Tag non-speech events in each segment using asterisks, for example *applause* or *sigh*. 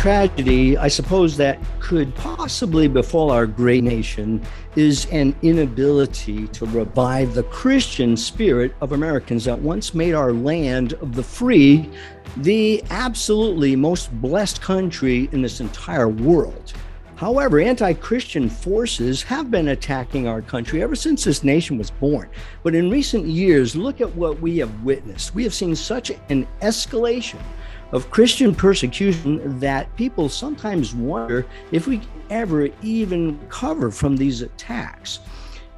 tragedy, I suppose, that could possibly befall our great nation is an inability to revive the Christian spirit of Americans that once made our land of the free the absolutely most blessed country in this entire world. However, anti Christian forces have been attacking our country ever since this nation was born. But in recent years, look at what we have witnessed. We have seen such an escalation of Christian persecution that people sometimes wonder if we ever even recover from these attacks.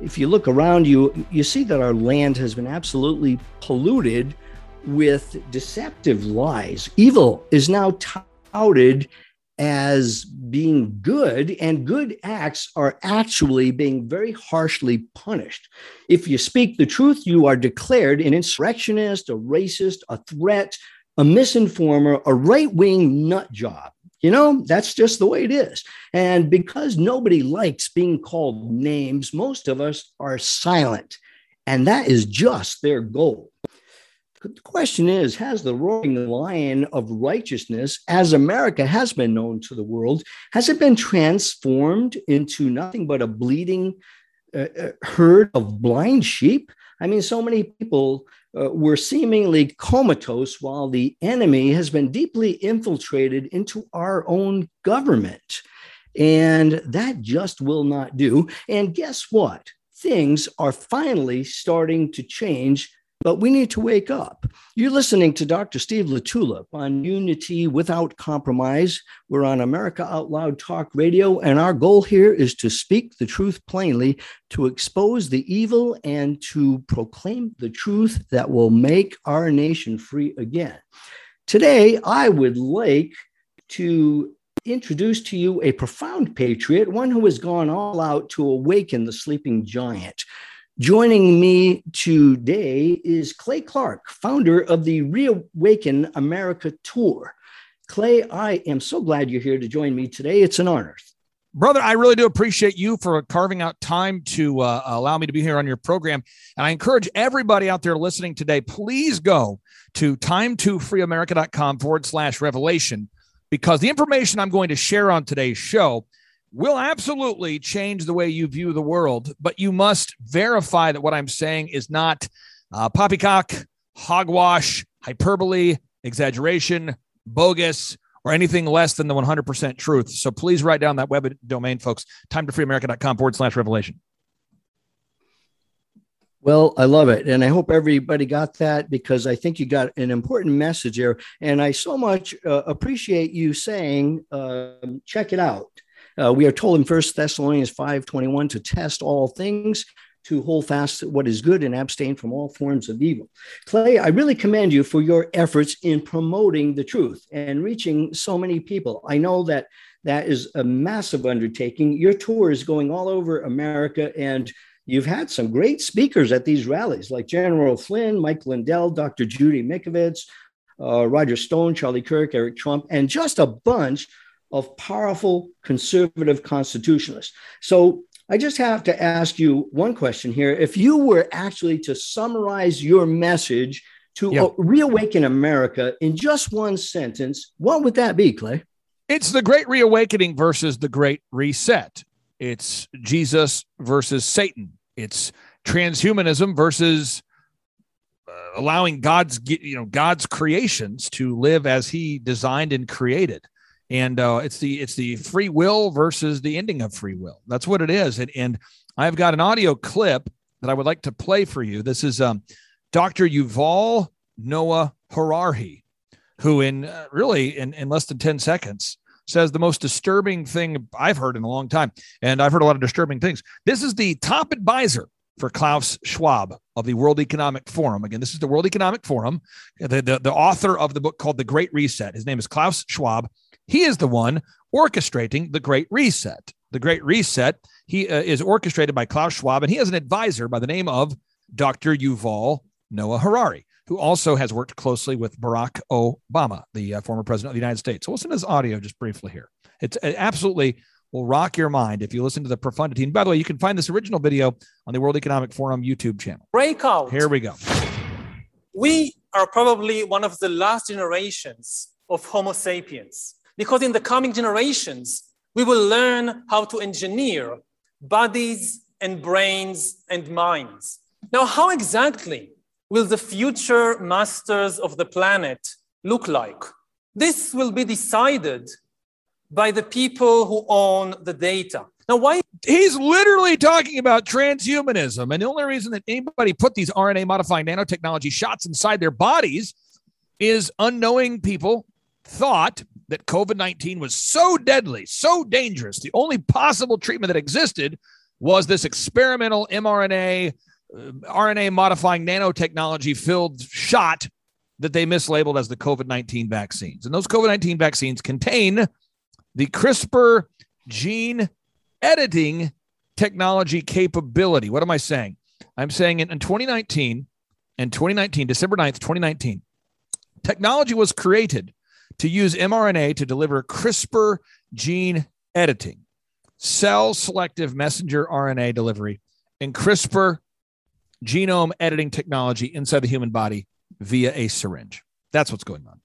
If you look around you, you see that our land has been absolutely polluted with deceptive lies. Evil is now touted as being good, and good acts are actually being very harshly punished. If you speak the truth, you are declared an insurrectionist, a racist, a threat, a misinformer, a right wing nut job. You know, that's just the way it is. And because nobody likes being called names, most of us are silent. And that is just their goal. The question is Has the roaring lion of righteousness, as America has been known to the world, has it been transformed into nothing but a bleeding uh, uh herd of blind sheep? I mean, so many people uh, were seemingly comatose while the enemy has been deeply infiltrated into our own government. And that just will not do. And guess what? Things are finally starting to change but we need to wake up. You're listening to Dr. Steve LaTulippe on Unity Without Compromise. We're on America Out Loud Talk Radio, and our goal here is to speak the truth plainly, to expose the evil, and to proclaim the truth that will make our nation free again. Today, I would like to introduce to you a profound patriot, one who has gone all out to awaken the sleeping giant. Joining me today is Clay Clark, founder of the Reawaken America Tour. Clay, I am so glad you're here to join me today. It's an honor. Brother, I really do appreciate you for carving out time to uh, allow me to be here on your program. And I encourage everybody out there listening today, please go to time2freeamerica.com forward slash revelation because the information I'm going to share on today's show will absolutely change the way you view the world, but you must verify that what I'm saying is not uh, poppycock, hogwash, hyperbole, exaggeration, bogus, or anything less than the 100% truth. So please write down that web domain, folks, time to freeamerica.com forward slash revelation. Well, I love it. And I hope everybody got that because I think you got an important message there. And I so much uh, appreciate you saying, uh, check it out. Uh, we are told in First Thessalonians 5:21 to test all things, to hold fast what is good and abstain from all forms of evil. Clay, I really commend you for your efforts in promoting the truth and reaching so many people. I know that that is a massive undertaking. Your tour is going all over America and You've had some great speakers at these rallies, like General Flynn, Mike Lindell, Dr. Judy Mikovits, uh, Roger Stone, Charlie Kirk, Eric Trump, and just a bunch of powerful conservative constitutionalists. So I just have to ask you one question here. If you were actually to summarize your message to reawaken America in just one sentence, what would that be, Clay? It's the great reawakening versus the great reset. It's Jesus versus Satan. It's transhumanism versus uh, allowing God's you know God's creations to live as he designed and created and uh, it's the it's the free will versus the ending of free will. That's what it is. And, and I've got an audio clip that I would like to play for you. This is um, Dr. Yuval Noah Harari, who in uh, really in, in less than 10 seconds says the most disturbing thing I've heard in a long time. And I've heard a lot of disturbing things. This is the top advisor for Klaus Schwab of the World Economic Forum. Again, this is the World Economic Forum, the, the, the author of the book called The Great Reset. His name is Klaus Schwab. He is the one orchestrating the Great Reset. The Great Reset he uh, is orchestrated by Klaus Schwab, and he has an advisor by the name of Dr. Yuval Noah Harari, who also has worked closely with Barack Obama, the uh, former president of the United States. So listen to this audio just briefly here. It's it absolutely will rock your mind if you listen to the profundity. And by the way, you can find this original video on the World Economic Forum YouTube channel. Breakout. Here we go. We are probably one of the last generations of Homo sapiens because in the coming generations, we will learn how to engineer bodies and brains and minds. Now, how exactly will the future masters of the planet look like? This will be decided by the people who own the data. Now, why? He's literally talking about transhumanism. And the only reason that anybody put these RNA modifying nanotechnology shots inside their bodies is unknowing people thought that COVID 19 was so deadly, so dangerous. The only possible treatment that existed was this experimental mRNA, uh, RNA modifying nanotechnology filled shot that they mislabeled as the COVID 19 vaccines. And those COVID 19 vaccines contain the CRISPR gene editing technology capability. What am I saying? I'm saying in, in 2019 and 2019, December 9th, 2019, technology was created to use mRNA to deliver CRISPR gene editing, cell selective messenger RNA delivery, and CRISPR genome editing technology inside the human body via a syringe. That's what's going on.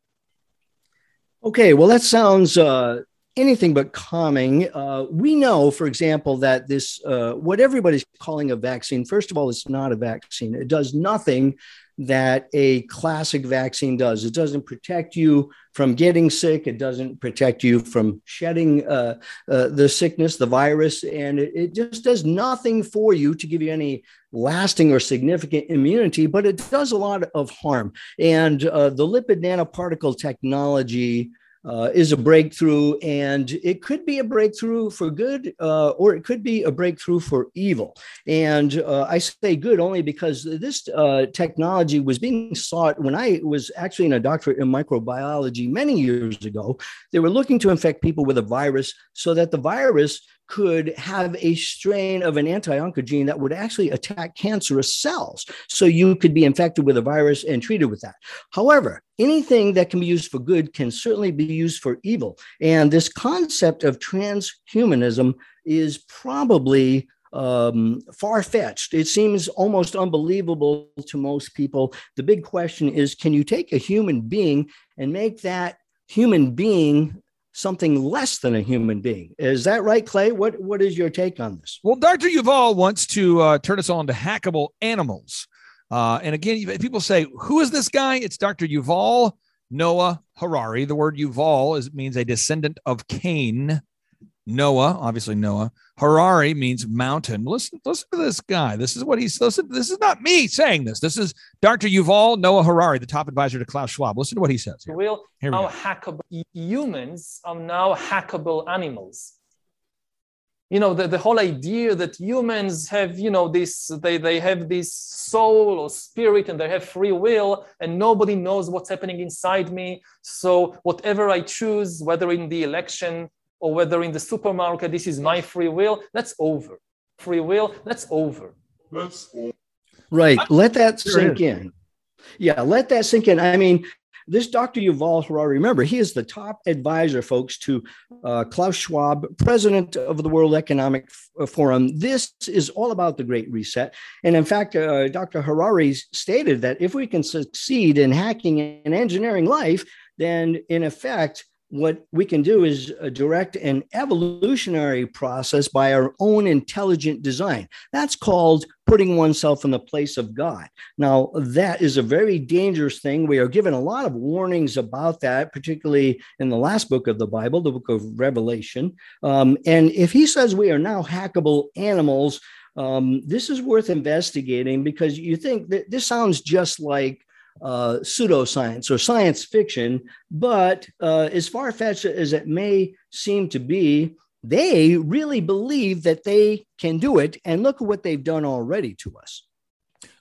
Okay, well, that sounds uh, anything but calming. Uh, we know, for example, that this, uh, what everybody's calling a vaccine, first of all, it's not a vaccine. It does nothing that a classic vaccine does. It doesn't protect you from getting sick. It doesn't protect you from shedding uh, uh, the sickness, the virus, and it, it, just does nothing for you to give you any lasting or significant immunity. But it does a lot of harm. And uh, the lipid nanoparticle technology uh, is a breakthrough, and it could be a breakthrough for good, uh, or it could be a breakthrough for evil. And uh, I say good only because this uh, technology was being sought when I was actually in a doctorate in microbiology many years ago. They were looking to infect people with a virus so that the virus could have a strain of an anti-oncogene that would actually attack cancerous cells. So you could be infected with a virus and treated with that. However, anything that can be used for good can certainly be used for evil. And this concept of transhumanism is probably um, far fetched. It seems almost unbelievable to most people. The big question is can you take a human being and make that human being something less than a human being. Is that right, Clay? What what is your take on this? Well, Dr. Yuval wants to uh, turn us on to hackable animals. Uh, and again, people say, who is this guy? It's Dr. Yuval Noah Harari. The word Yuval is, means a descendant of Cain. Noah, obviously Noah. Harari means mountain. Listen, listen to this guy. This is what he's listen. This is not me saying this. This is Dr. Yuval Noah Harari, the top advisor to Klaus Schwab. Listen to what he says. Here. Will here now hackable humans are now hackable animals. You know, the, the whole idea that humans have, you know, this, they, they have this soul or spirit and they have free will and nobody knows what's happening inside me. So whatever I choose, whether in the election or whether in the supermarket, this is my free will, that's over. Free will, that's over. That's right. Let that sink in. Yeah, let that sink in. I mean, this Dr. Yuval Harari, remember, he is the top advisor, folks, to uh, Klaus Schwab, president of the World Economic uh, Forum. This is all about the Great Reset. And in fact, uh, Dr. Harari stated that if we can succeed in hacking and engineering life, then in effect, what we can do is uh, direct an evolutionary process by our own intelligent design. That's called putting oneself in the place of God. Now, that is a very dangerous thing. We are given a lot of warnings about that, particularly in the last book of the Bible, the book of Revelation. Um, and if he says we are now hackable animals, um, this is worth investigating because you think that this sounds just like uh, pseudoscience or science fiction. But uh, as far fetched as it may seem to be, they really believe that they can do it. And look at what they've done already to us.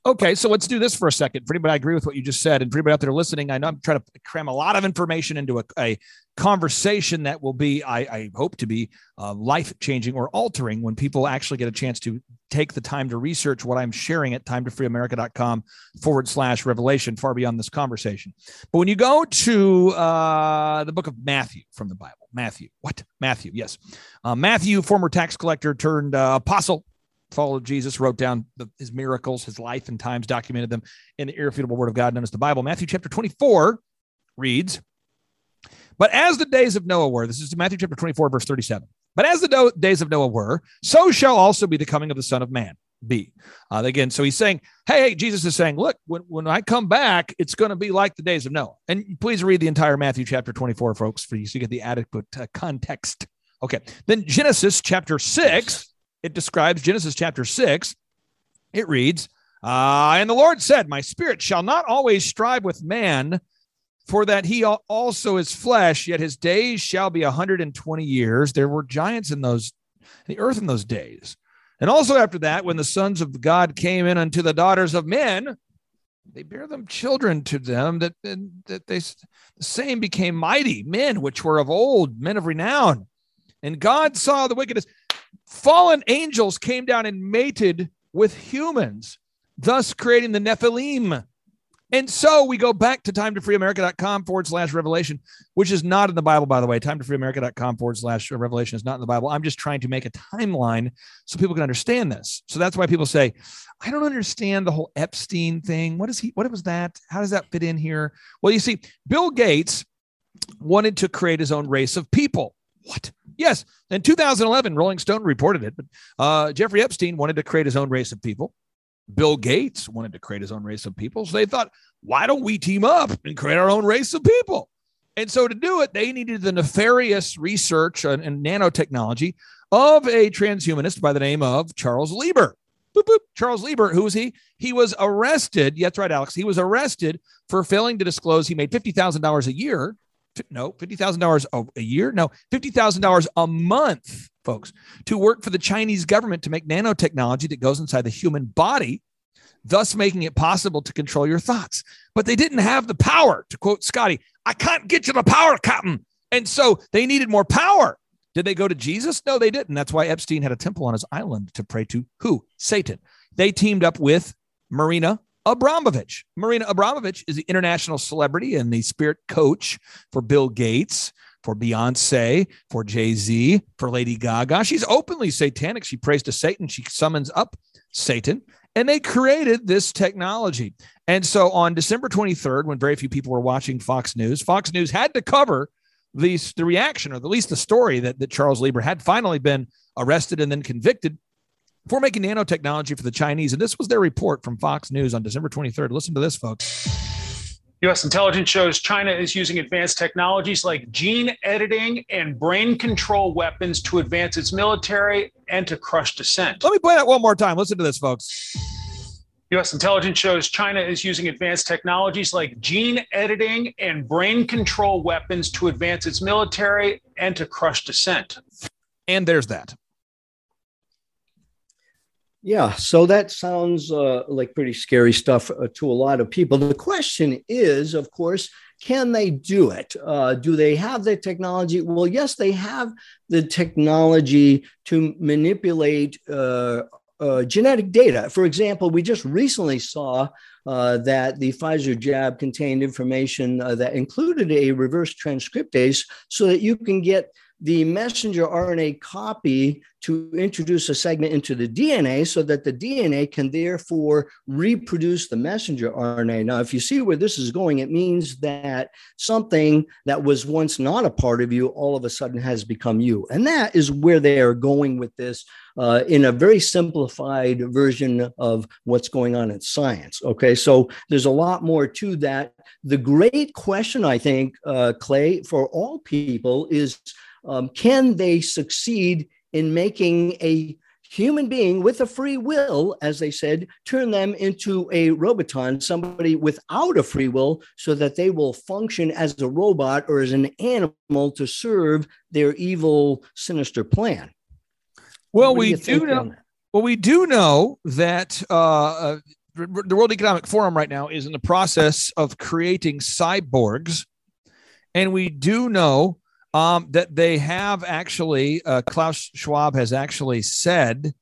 Okay, so let's do this for a second. For anybody, I agree with what you just said. And for anybody out there listening, I know I'm trying to cram a lot of information into a, a conversation that will be, I, I hope to be uh, life changing or altering when people actually get a chance to take the time to research what I'm sharing at timetofreeamerica.com forward slash revelation, far beyond this conversation. But when you go to uh, the book of Matthew from the Bible, Matthew, what? Matthew, yes. Uh, Matthew, former tax collector turned uh, apostle, followed Jesus, wrote down the, his miracles, his life and times, documented them in the irrefutable word of God known as the Bible. Matthew chapter 24 reads, But as the days of Noah were, this is Matthew chapter 24, verse 37. But as the do- days of Noah were, so shall also be the coming of the Son of Man be. Uh, again, so he's saying, hey, hey, Jesus is saying, look, when, when I come back, it's going to be like the days of Noah. And please read the entire Matthew chapter 24, folks, for you so you get the adequate uh, context. Okay. Then Genesis chapter 6, it describes Genesis chapter 6. It reads, uh, and the Lord said, My spirit shall not always strive with man, for that he also is flesh, yet his days shall be a 120 years. There were giants in those, the earth in those days. And also after that, when the sons of God came in unto the daughters of men, they bear them children to them that, that they the same became mighty men which were of old, men of renown. And God saw the wickedness. Fallen angels came down and mated with humans, thus creating the Nephilim, and so we go back to time to freeamerica.com forward slash revelation, which is not in the Bible, by the way. Time to freeamerica.com forward slash revelation is not in the Bible. I'm just trying to make a timeline so people can understand this. So that's why people say, I don't understand the whole Epstein thing. What is he? What was that? How does that fit in here? Well, you see, Bill Gates wanted to create his own race of people. What? Yes. In 2011, Rolling Stone reported it, but uh, Jeffrey Epstein wanted to create his own race of people. Bill Gates wanted to create his own race of people. So they thought, why don't we team up and create our own race of people? And so to do it, they needed the nefarious research and, and nanotechnology of a transhumanist by the name of Charles Lieber. Boop, boop. Charles Lieber, who was he? He was arrested. Yeah, that's right, Alex. He was arrested for failing to disclose he made $50,000 a year. No, $50,000 a year? No, $50,000 a month folks, to work for the Chinese government to make nanotechnology that goes inside the human body, thus making it possible to control your thoughts. But they didn't have the power, to quote Scotty, I can't get you the power, Captain. And so they needed more power. Did they go to Jesus? No, they didn't. That's why Epstein had a temple on his island to pray to who? Satan. They teamed up with Marina Abramovich. Marina Abramovich is the international celebrity and the spirit coach for Bill Gates for Beyonce, for Jay Z, for Lady Gaga. She's openly satanic. She prays to Satan. She summons up Satan. And they created this technology. And so on December 23rd, when very few people were watching Fox News, Fox News had to cover the, the reaction, or at least the story that, that Charles Lieber had finally been arrested and then convicted for making nanotechnology for the Chinese. And this was their report from Fox News on December 23rd. Listen to this, folks. US intelligence shows China is using advanced technologies like gene editing and brain control weapons to advance its military and to crush dissent. Let me play that one more time. Listen to this, folks. US intelligence shows China is using advanced technologies like gene editing and brain control weapons to advance its military and to crush dissent. And there's that. Yeah, so that sounds uh, like pretty scary stuff uh, to a lot of people. The question is, of course, can they do it? Uh, do they have the technology? Well, yes, they have the technology to manipulate uh, uh, genetic data. For example, we just recently saw uh, that the Pfizer jab contained information that included a reverse transcriptase so that you can get the messenger RNA copy to introduce a segment into the DNA so that the DNA can therefore reproduce the messenger RNA. Now, if you see where this is going, it means that something that was once not a part of you all of a sudden has become you. And that is where they are going with this uh, in a very simplified version of what's going on in science. Okay, so there's a lot more to that. The great question, I think, uh, Clay, for all people is um, can they succeed in making a human being with a free will, as they said, turn them into a roboton, somebody without a free will, so that they will function as a robot or as an animal to serve their evil, sinister plan. Well, we do, do know. Well, we do know that uh, uh, the World Economic Forum right now is in the process of creating cyborgs, and we do know um, that they have actually, uh, Klaus Schwab has actually said,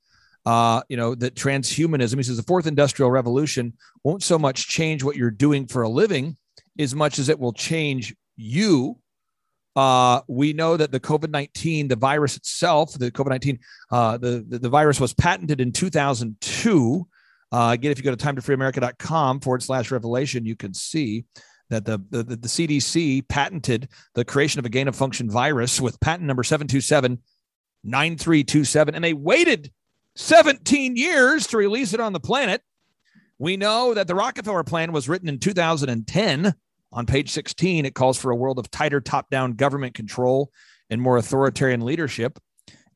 uh, you know, that transhumanism, he says the fourth industrial revolution won't so much change what you're doing for a living as much as it will change you. Uh, we know that the COVID 19, the virus itself, the COVID 19, uh, the, the, the virus was patented in 2002. Uh, again, if you go to time freeamerica.com forward slash revelation, you can see that the, the, the CDC patented the creation of a gain of function virus with patent number 727 9327. And they waited 17 years to release it on the planet. We know that the Rockefeller plan was written in 2010. On page 16, it calls for a world of tighter top down government control and more authoritarian leadership.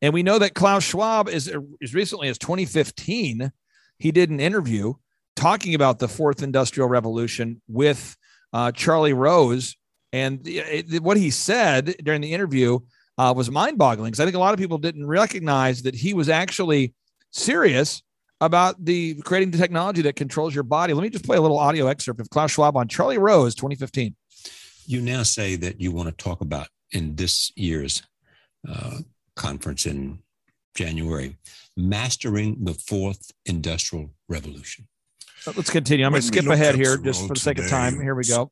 And we know that Klaus Schwab is as recently as 2015, he did an interview talking about the fourth industrial revolution with uh, Charlie Rose. And it, what he said during the interview uh, was mind boggling because I think a lot of people didn't recognize that he was actually serious about the creating the technology that controls your body. Let me just play a little audio excerpt of Klaus Schwab on Charlie Rose 2015. You now say that you want to talk about in this year's uh, conference in January, mastering the fourth industrial revolution. Let's continue. I'm going to skip ahead here just for the sake of time. Here we go.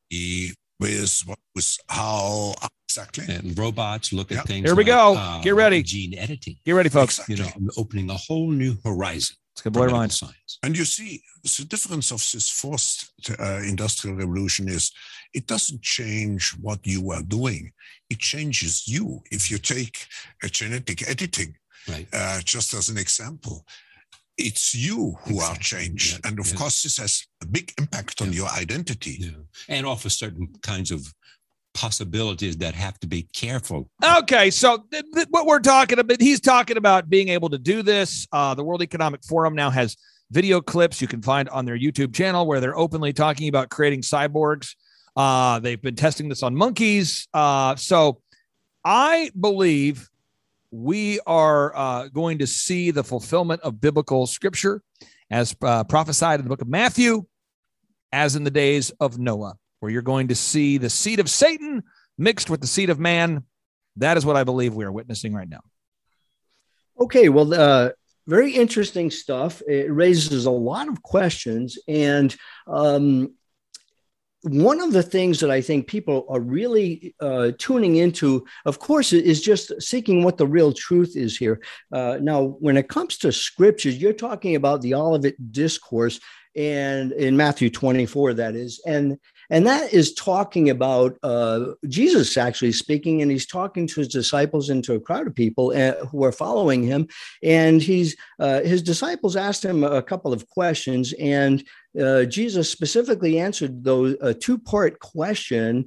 With, with how exactly and robots look at things. Here we like, go. uh, Get ready. Gene editing. Get ready, folks. Exactly. You know, opening a whole new horizon. It's going to for blow your mind. Science. And you see, the difference of this fourth uh, industrial revolution is it doesn't change what you are doing. It changes you. If you take a genetic editing, Right. uh, just as an example, it's you who are changed. Yeah, And of yeah. course, this has a big impact on Yeah. your identity. Yeah. And offer certain kinds of possibilities that have to be careful. Okay, so th- th- what we're talking about, he's talking about being able to do this. Uh, the World Economic Forum now has video clips you can find on their YouTube channel where they're openly talking about creating cyborgs. Uh, they've been testing this on monkeys. Uh, so I believe we are uh, going to see the fulfillment of biblical scripture as uh, prophesied in the book of Matthew, as in the days of Noah, where you're going to see the seed of Satan mixed with the seed of man. That is what I believe we are witnessing right now. Okay, well, uh, very interesting stuff. It raises a lot of questions. And um, one of the things that I think people are really uh, tuning into, of course, is just seeking what the real truth is here. Uh, now, when it comes to scriptures, you're talking about the Olivet Discourse and in Matthew 24, that is. And and that is talking about uh, Jesus actually speaking, and he's talking to his disciples and to a crowd of people uh, who are following him. And he's uh, his disciples asked him a couple of questions, and uh, Jesus specifically answered those a two part question,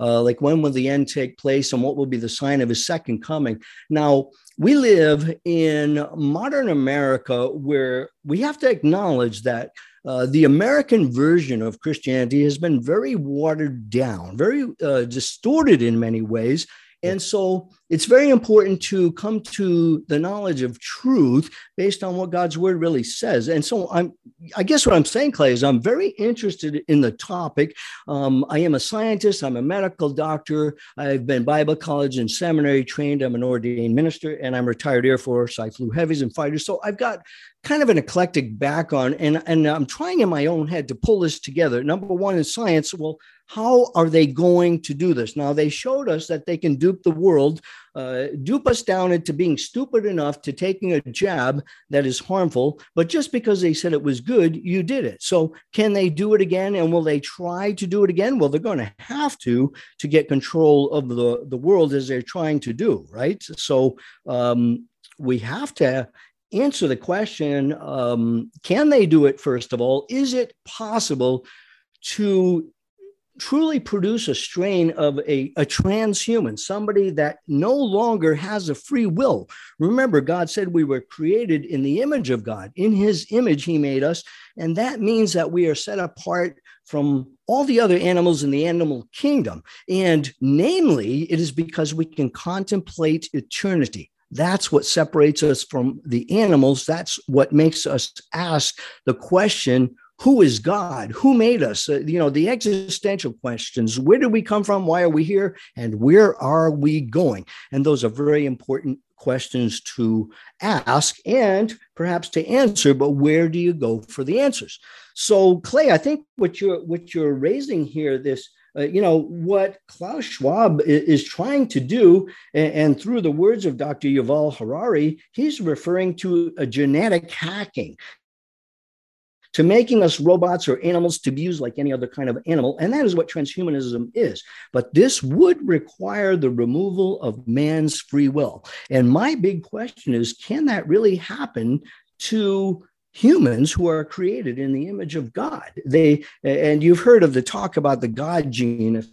uh, like when will the end take place, and what will be the sign of his second coming. Now we live in modern America where we have to acknowledge that. Uh, the American version of Christianity has been very watered down, very uh, distorted in many ways. And so it's very important to come to the knowledge of truth based on what God's word really says. And so I'm, I guess what I'm saying, Clay, is I'm very interested in the topic. Um, I am a scientist, I'm a medical doctor, I've been Bible college and seminary trained, I'm an ordained minister, and I'm retired Air Force. I flew heavies and fighters. So I've got kind of an eclectic background, and, and I'm trying in my own head to pull this together. Number one is science. Well, how are they going to do this? Now, they showed us that they can dupe the world, uh, dupe us down into being stupid enough to taking a jab that is harmful. But just because they said it was good, you did it. So, can they do it again? And will they try to do it again? Well, they're going to have to to get control of the, the world as they're trying to do, right? So, um, we have to answer the question um, can they do it first of all is it possible to truly produce a strain of a, a transhuman somebody that no longer has a free will. Remember god said we were created in the image of god. In his image he made us. And that means that we are set apart from all the other animals in the animal kingdom. And namely it is because we can contemplate eternity. That's what separates us from the animals. That's what makes us ask the question who is God? Who made us? Uh, you know, the existential questions where did we come from? Why are we here? And where are we going? And those are very important questions to ask and perhaps to answer but where do you go for the answers so clay i think what you're what you're raising here this uh, you know, what Klaus Schwab is, is trying to do, and, and, through the words of Dr. Yuval Harari, he's referring to a genetic hacking. To making us robots or animals to be used like any other kind of animal. And that is what transhumanism is. But this would require the removal of man's free will. And my big question is can that really happen to humans who are created in the image of God. They and you've heard of the talk about the God gene. If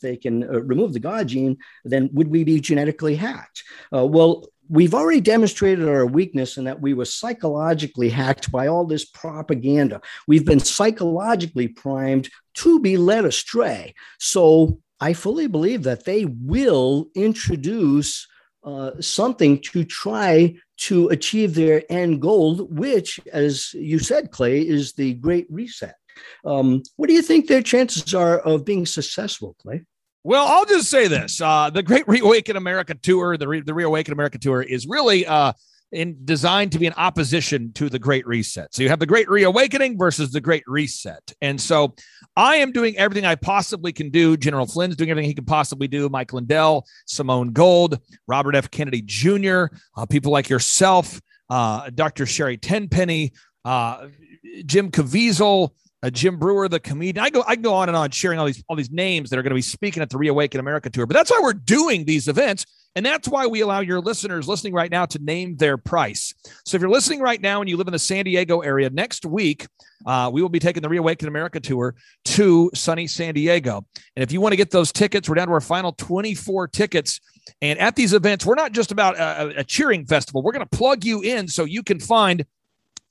they can uh, remove the God gene, then would we be genetically hacked? Uh, well, we've already demonstrated our weakness in that we were psychologically hacked by all this propaganda. We've been psychologically primed to be led astray. So I fully believe that they will introduce uh, something to try to achieve their end goal, which, as you said, Clay, is the Great Reset. Um, what do you think their chances are of being successful, Clay? Well, I'll just say this: uh, the Great *laughs* Reawaken America tour, the Re- the Reawaken America tour, is really uh, in designed to be an opposition to the Great Reset. So you have the Great Reawakening versus the Great Reset, and so I am doing everything I possibly can do. General Flynn's doing everything he can possibly do. Mike Lindell, Simone Gold, Robert F. Kennedy Jr., uh, people like yourself, uh, Dr. Sherri Tenpenny, uh, Jim Caviezel, uh, Jim Breuer, the comedian. I go, I go on and on sharing all these all these names that are going to be speaking at the Reawaken America tour. But that's why we're doing these events, and that's why we allow your listeners listening right now to name their price. So if you're listening right now and you live in the San Diego area, next week uh, we will be taking the Reawaken America tour to sunny San Diego. And if you want to get those tickets, we're down to our final 24 tickets. And at these events, we're not just about a, a cheering festival. We're going to plug you in so you can find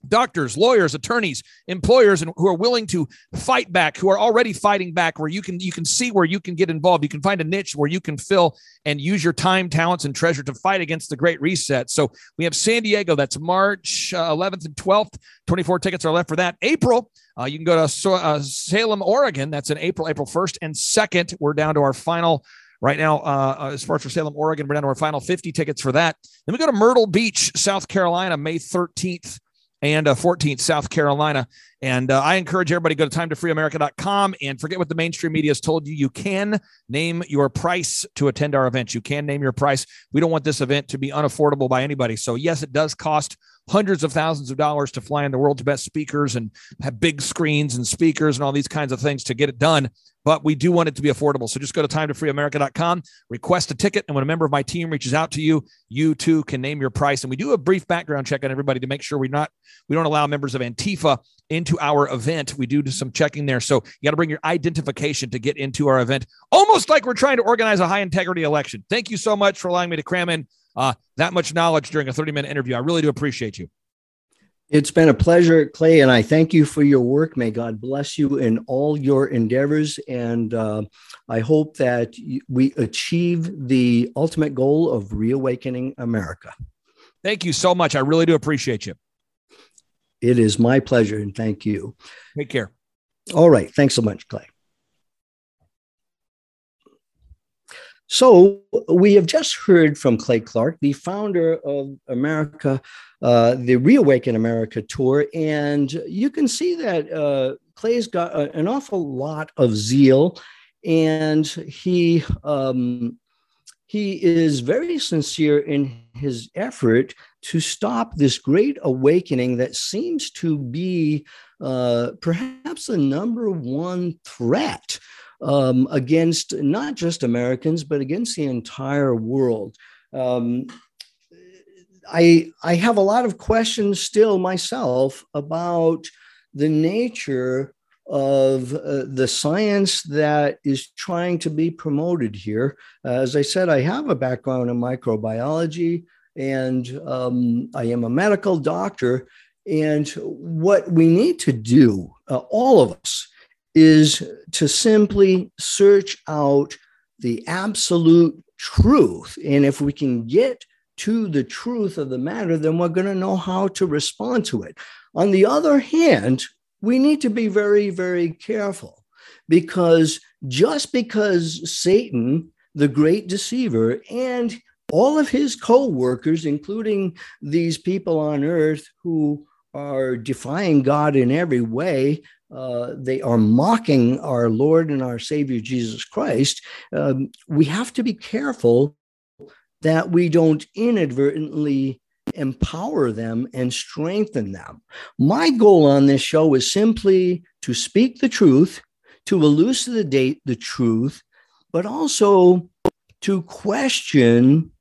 doctors, lawyers, attorneys, employers, and who are willing to fight back, who are already fighting back, where you can you can see where you can get involved. You can find a niche where you can fill and use your time, talents, and treasure to fight against the Great Reset. So we have San Diego. That's March uh, 11th and 12th. 24 tickets are left for that. April. Uh, you can go to uh, Salem, Oregon. That's in April, April 1st and 2nd. We're down to our final right now uh, uh, as far as for Salem, Oregon. We're down to our final 50 tickets for that. Then we go to Myrtle Beach, South Carolina, May 13th and uh, 14th, South Carolina. And uh, I encourage everybody to go to timetofreeamerica.com and forget what the mainstream media has told you. You can name your price to attend our event. You can name your price. We don't want this event to be unaffordable by anybody. So, yes, it does cost hundreds of thousands of dollars to fly in the world's best speakers and have big screens and speakers and all these kinds of things to get it done but we do want it to be affordable. So just go to timetofreeamerica.com, request a ticket, and when a member of my team reaches out to you, you too can name your price. And we do a brief background check on everybody to make sure we're not we don't allow members of Antifa into our event. We do some checking there. So you got to bring your identification to get into our event, almost like we're trying to organize a high integrity election. Thank you so much for allowing me to cram in uh, that much knowledge during a 30 minute interview. I really do appreciate you. It's been a pleasure, Clay, and I thank you for your work. May God bless you in all your endeavors. And uh, I hope that we achieve the ultimate goal of reawakening America. Thank you so much. I really do appreciate you. It is my pleasure, and thank you. Take care. All right. Thanks so much, Clay. So, we have just heard from Clay Clark, the founder of America uh, the Reawaken America tour, and you can see that uh, Clay's got a, an awful lot of zeal, and he um, he is very sincere in his effort to stop this great awakening that seems to be uh, perhaps the number one threat um, against not just Americans, but against the entire world. Um, I I have a lot of questions still myself about the nature of uh, the science that is trying to be promoted here. Uh, as I said, I have a background in microbiology and um, I am a medical doctor. And what we need to do, uh, all of us, is to simply search out the absolute truth. And if we can get to the truth of the matter, then we're going to know how to respond to it. On the other hand, we need to be very, very careful because just because Satan, the great deceiver, and all of his co workers, including these people on earth who are defying God in every way, uh, they are mocking our Lord and our Savior Jesus Christ. Um, we have to be careful that we don't inadvertently empower them and strengthen them. My goal on this show is simply to speak the truth, to elucidate the truth, but also to question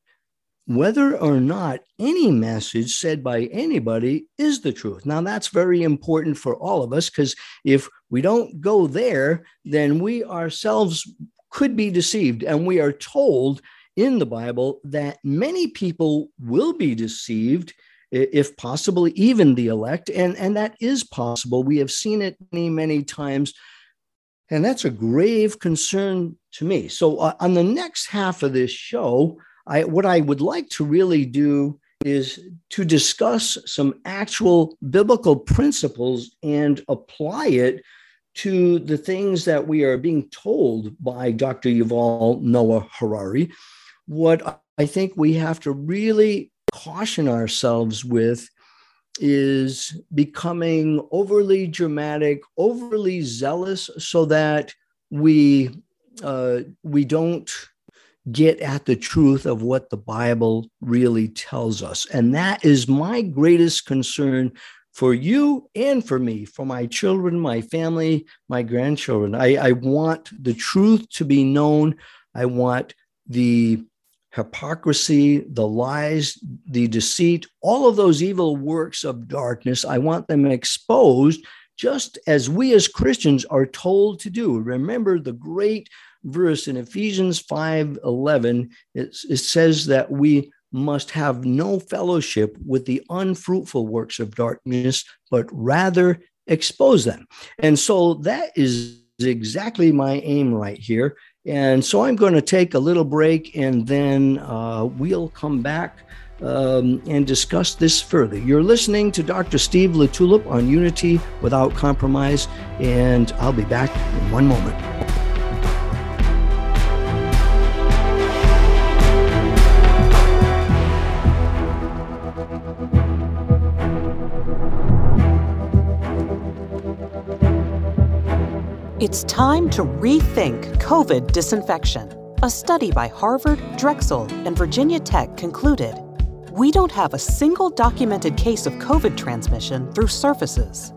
whether or not any message said by anybody is the truth. Now, that's very important for all of us because if we don't go there, then we ourselves could be deceived. And we are told in the Bible that many people will be deceived, if possible, even the elect. And, and that is possible. We have seen it many, many times. And that's a grave concern to me. So, uh, on the next half of this show, I, what I would like to really do is to discuss some actual biblical principles and apply it to the things that we are being told by Dr. Yuval Noah Harari. What I think we have to really caution ourselves with is becoming overly dramatic, overly zealous, so that we uh, we don't get at the truth of what the Bible really tells us. And that is my greatest concern for you and for me, for my children, my family, my grandchildren. I, I want the truth to be known. I want the hypocrisy, the lies, the deceit, all of those evil works of darkness, I want them exposed just as we as Christians are told to do. Remember the great verse in Ephesians 5 11, it, it says that we must have no fellowship with the unfruitful works of darkness, but rather expose them. And so that is exactly my aim right here. And so I'm going to take a little break and then uh, we'll come back um, and discuss this further. You're listening to Dr. Steve LaTulippe on Unity Without Compromise, and I'll be back in one moment. It's time to rethink COVID disinfection. A study by Harvard, Drexel, and Virginia Tech concluded we don't have a single documented case of COVID transmission through surfaces.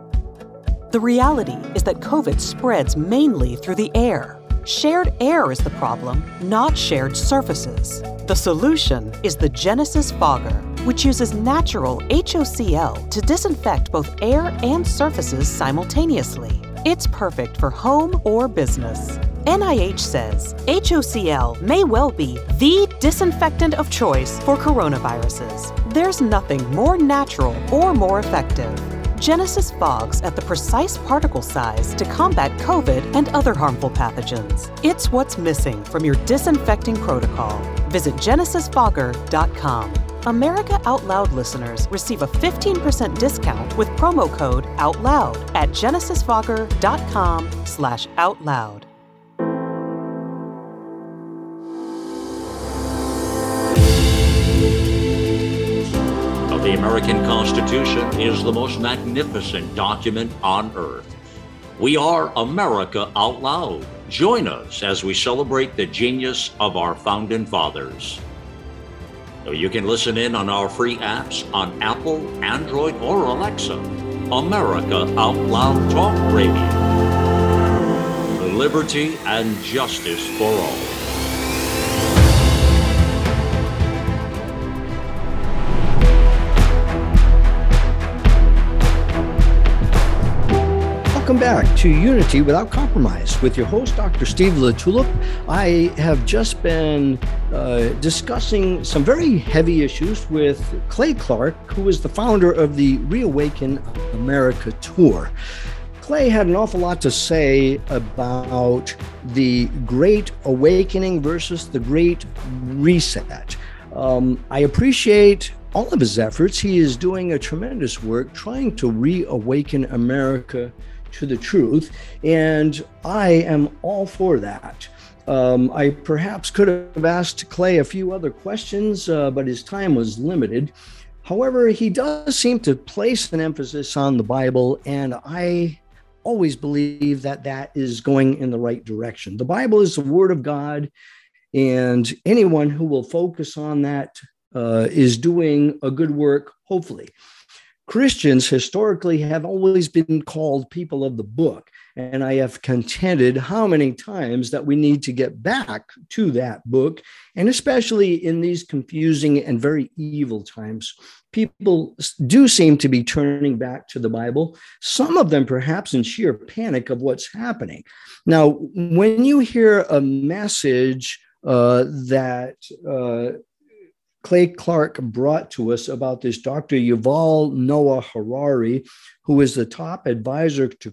The reality is that COVID spreads mainly through the air. Shared air is the problem, not shared surfaces. The solution is the Genesis Fogger, which uses natural HOCl to disinfect both air and surfaces simultaneously. It's perfect for home or business. NIH says HOCl may well be the disinfectant of choice for coronaviruses. There's nothing more natural or more effective. Genesis fogs at the precise particle size to combat COVID and other harmful pathogens. It's what's missing from your disinfecting protocol. Visit genesisfogger.com. America Out Loud listeners receive a 15% discount with promo code OUTLOUD at genesisfogger.com slash outloud. The American Constitution is the most magnificent document on earth. We are America Out Loud. Join us as we celebrate the genius of our founding fathers. You can listen in on our free apps on Apple, Android, or Alexa. America Out Loud Talk Radio. Liberty and justice for all. Back to Unity Without Compromise with your host, Dr. Steve LaTulippe. I have just been uh, discussing some very heavy issues with Clay Clark, who is the founder of the Reawaken America Tour. Clay had an awful lot to say about the Great Awakening versus the Great Reset. Um, I appreciate all of his efforts. He is doing a tremendous work trying to reawaken America to the truth. And I am all for that. Um, I perhaps could have asked Clay a few other questions, uh, but his time was limited. However, he does seem to place an emphasis on the Bible, and I always believe that that is going in the right direction. The Bible is the Word of God, and anyone who will focus on that uh, is doing a good work, hopefully. Christians historically have always been called people of the book. And I have contended how many times that we need to get back to that book. And especially in these confusing and very evil times, people do seem to be turning back to the Bible, some of them perhaps in sheer panic of what's happening. Now, when you hear a message uh, that uh, Clay Clark brought to us about this Dr. Yuval Noah Harari, who is the top advisor to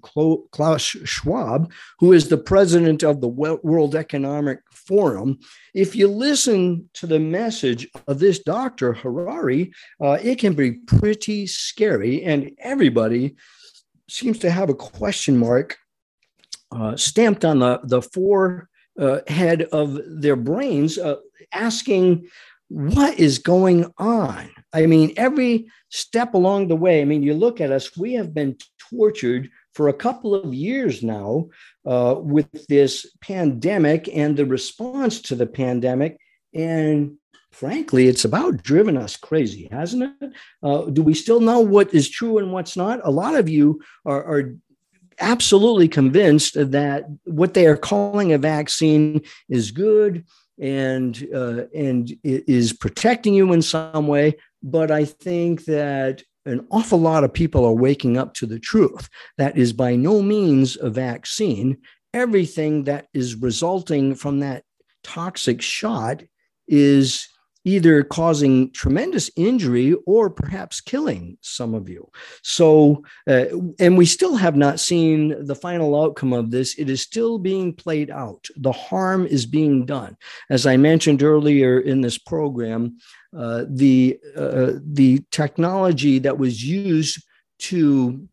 Klaus Schwab, who is the president of the World Economic Forum. If you listen to the message of this Dr. Harari, uh, it can be pretty scary, and everybody seems to have a question mark uh, stamped on the, the forehead of their brains, uh, asking, what is going on? I mean, every step along the way, I mean, you look at us, we have been tortured for a couple of years now uh, with this pandemic and the response to the pandemic. And frankly, it's about driven us crazy, hasn't it? Uh, do we still know what is true and what's not? A lot of you are, are absolutely convinced that what they are calling a vaccine is good and uh, and is protecting you in some way. But I think that an awful lot of people are waking up to the truth. That is by no means a vaccine. Everything that is resulting from that toxic shot is either causing tremendous injury or perhaps killing some of you. So, uh, and we still have not seen the final outcome of this. It is still being played out. The harm is being done. As I mentioned earlier in this program, uh, the uh, the technology that was used to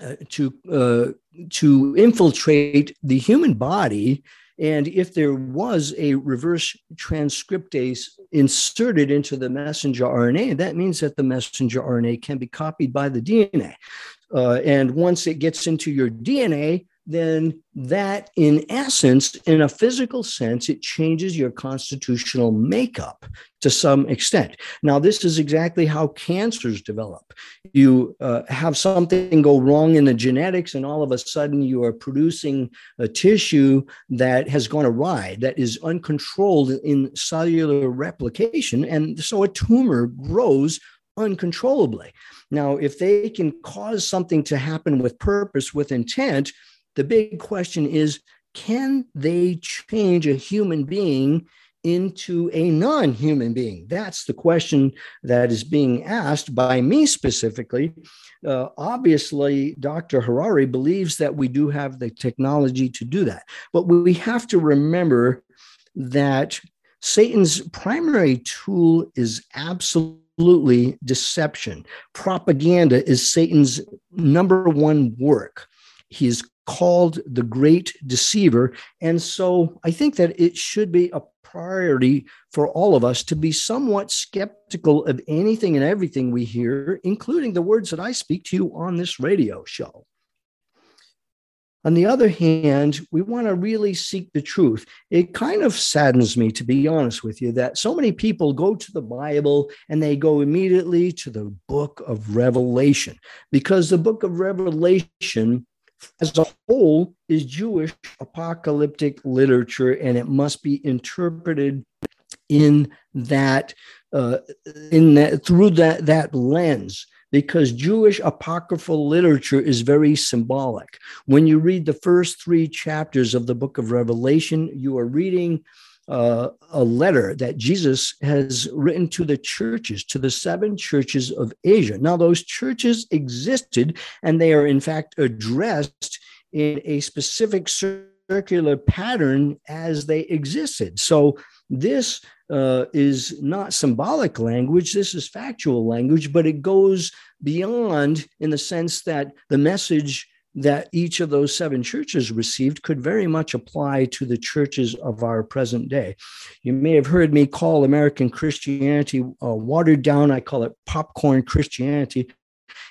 uh, to uh, to infiltrate the human body and if there was a reverse transcriptase inserted into the messenger RNA, that means that the messenger RNA can be copied by the DNA. Uh, and once it gets into your DNA, then that, in essence, in a physical sense, it changes your constitutional makeup to some extent. Now, this is exactly how cancers develop. You uh, have something go wrong in the genetics, and all of a sudden you are producing a tissue that has gone awry, that is uncontrolled in cellular replication. And so a tumor grows uncontrollably. Now, if they can cause something to happen with purpose, with intent, the big question is can they change a human being into a non human being? That's the question that is being asked by me specifically. Uh, obviously, Dr. Harari believes that we do have the technology to do that. But we have to remember that Satan's primary tool is absolutely deception. Propaganda is Satan's number one work. He is called the great deceiver. And so I think that it should be a priority for all of us to be somewhat skeptical of anything and everything we hear, including the words that I speak to you on this radio show. On the other hand, we want to really seek the truth. It kind of saddens me, to be honest with you, that so many people go to the Bible and they go immediately to the book of Revelation because the book of Revelation as a whole is Jewish apocalyptic literature, and it must be interpreted in that uh, in that through that that lens because Jewish apocryphal literature is very symbolic. When you read the first three chapters of the book of Revelation, you are reading uh, a letter that Jesus has written to the churches, to the seven churches of Asia. Now, those churches existed, and they are in fact addressed in a specific circular pattern as they existed. So, this uh, is not symbolic language, this is factual language, but it goes beyond in the sense that the message that each of those seven churches received could very much apply to the churches of our present day. You may have heard me call American Christianity uh, watered down, I call it popcorn Christianity.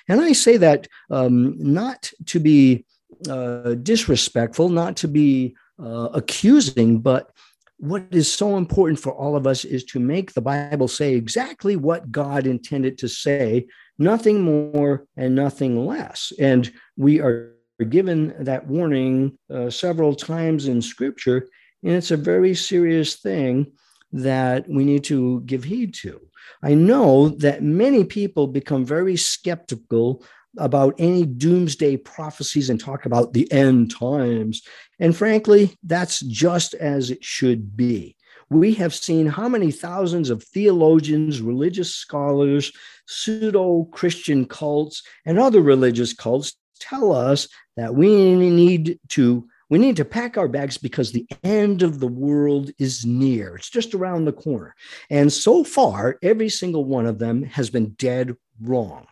And I say that um, not to be uh, disrespectful, not to be uh, accusing, but what is so important for all of us is to make the Bible say exactly what God intended to say, nothing more and nothing less. And we are given that warning uh, several times in Scripture, and it's a very serious thing that we need to give heed to. I know that many people become very skeptical about any doomsday prophecies and talk about the end times. And frankly, that's just as it should be. We have seen how many thousands of theologians, religious scholars, pseudo Christian cults, and other religious cults tell us that we need to we need to pack our bags because the end of the world is near. It's just around the corner. And so far, every single one of them has been dead wrong.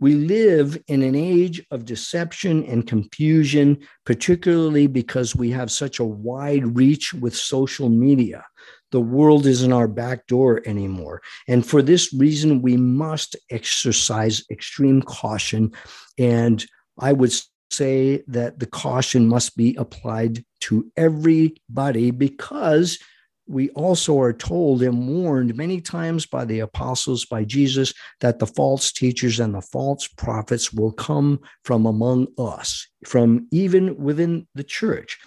We live in an age of deception and confusion, particularly because we have such a wide reach with social media. The world isn't our back door anymore. And for this reason, we must exercise extreme caution. And I would say that the caution must be applied to everybody because we also are told and warned many times by the apostles, by Jesus, that the false teachers and the false prophets will come from among us, from even within the church.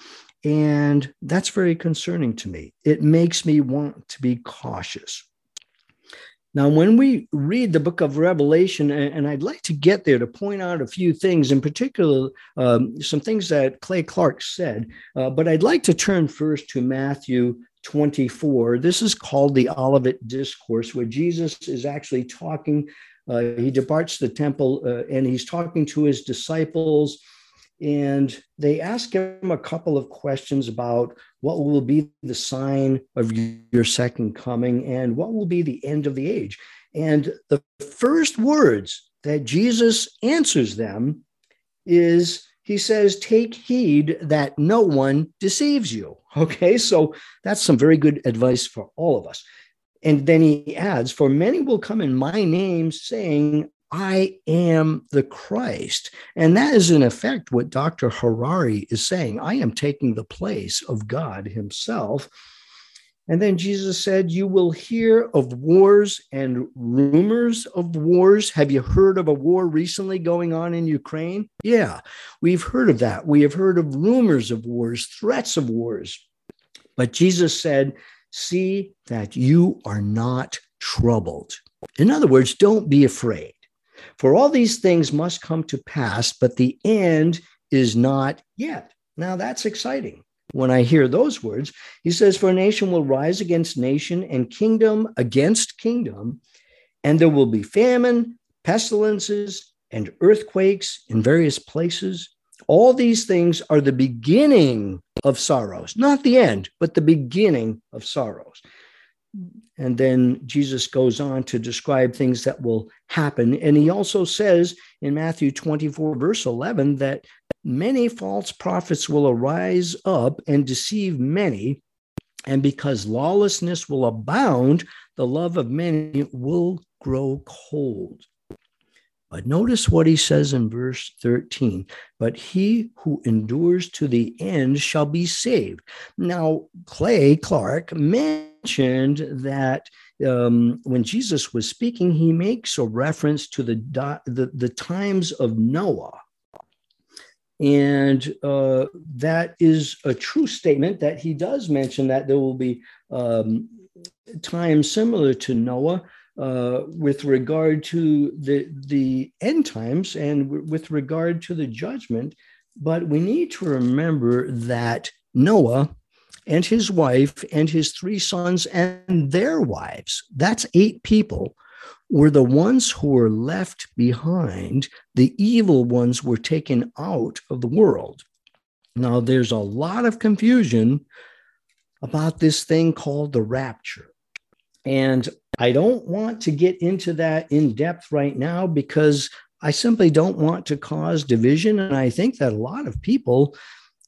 And that's very concerning to me. It makes me want to be cautious. Now, when we read the book of Revelation, and I'd like to get there to point out a few things, in particular, um, some things that Clay Clark said, uh, but I'd like to turn first to Matthew 24. This is called the Olivet Discourse, where Jesus is actually talking. Uh, he departs the temple uh, and he's talking to his disciples. And they ask him a couple of questions about what will be the sign of your second coming and what will be the end of the age. And the first words that Jesus answers them is he says, Take heed that no one deceives you. *laughs* Okay, so that's some very good advice for all of us. And then he adds, For many will come in my name saying, I am the Christ. And that is, in effect, what Dr. Harari is saying. I am taking the place of God Himself. And then Jesus said, You will hear of wars and rumors of wars. Have you heard of a war recently going on in Ukraine? Yeah, we've heard of that. We have heard of rumors of wars, threats of wars. But Jesus said, See that you are not troubled. In other words, don't be afraid. For all these things must come to pass, but the end is not yet. Now that's exciting when I hear those words. He says, For a nation will rise against nation and kingdom against kingdom, and there will be famine, pestilences, and earthquakes in various places. All these things are the beginning of sorrows, not the end, but the beginning of sorrows. And then Jesus goes on to describe things that will happen. And he also says in Matthew 24, verse 11, that many false prophets will arise up and deceive many. And because lawlessness will abound, the love of many will grow cold. But notice what he says in verse 13 but he who endures to the end shall be saved. Now, Clay Clark mentioned that um, when Jesus was speaking, he makes a reference to the, the, the times of Noah. And uh, that is a true statement that he does mention that there will be um, times similar to Noah uh, with regard to the, the end times and w- with regard to the judgment. But we need to remember that Noah and his wife and his three sons and their wives, that's eight people, were the ones who were left behind. The evil ones were taken out of the world. Now, there's a lot of confusion about this thing called the rapture. And I don't want to get into that in depth right now because I simply don't want to cause division. And I think that a lot of people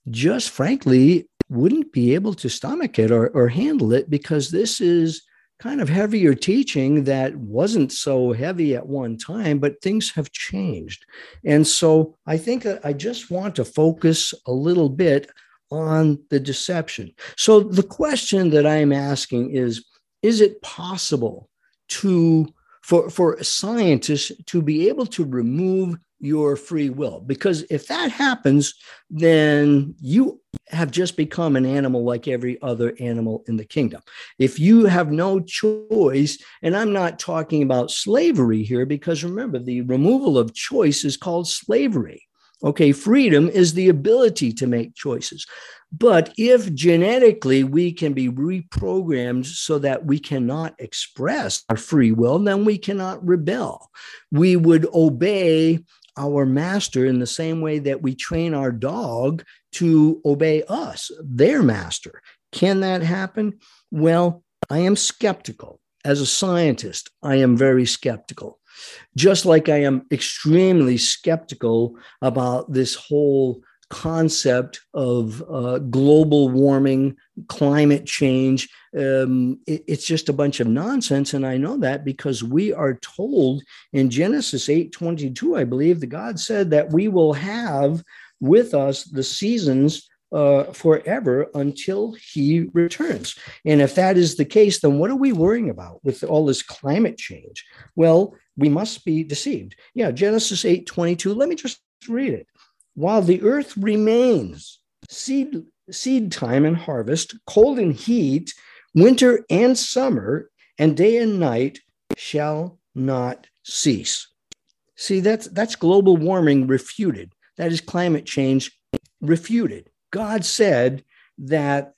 just frankly wouldn't be able to stomach it or, or handle it because this is kind of heavier teaching that wasn't so heavy at one time, but things have changed. And so I think uh, I just want to focus a little bit on the deception. So the question that I am asking is is it possible to for for scientists to be able to remove your free will? Because if that happens then you have just become an animal like every other animal in the kingdom. If you have no choice and i'm not talking about slavery here because remember the removal of choice is called slavery Okay, freedom is the ability to make choices. But if genetically we can be reprogrammed so that we cannot express our free will, then we cannot rebel. We would obey our master in the same way that we train our dog to obey us, their master. Can that happen? Well, I am skeptical. As a scientist, I am very skeptical just like I am extremely skeptical about this whole concept of uh, global warming, climate change. Um, it, it's just a bunch of nonsense, and I know that because we are told in Genesis eight twenty two, I believe, that God said that we will have with us the seasons uh, forever until he returns. And if that is the case, then what are we worrying about with all this climate change? Well, we must be deceived. Yeah, Genesis 8 22. Let me just read it. While the earth remains, seed, seed time and harvest, cold and heat, winter and summer, and day and night shall not cease. See, that's that's global warming refuted. That is climate change refuted. God said that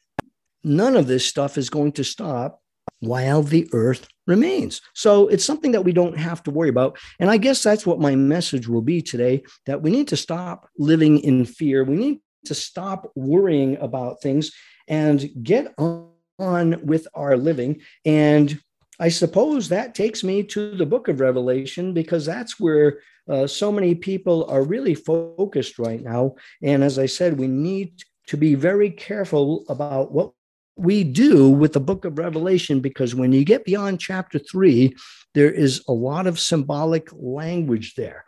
none of this stuff is going to stop while the earth remains. So it's something that we don't have to worry about. And I guess that's what my message will be today that we need to stop living in fear. We need to stop worrying about things and get on with our living. And I suppose that takes me to the book of Revelation because that's where uh, so many people are really focused right now. And as I said, we need to be very careful about what we do with the book of Revelation because when you get beyond chapter three, there is a lot of symbolic language there.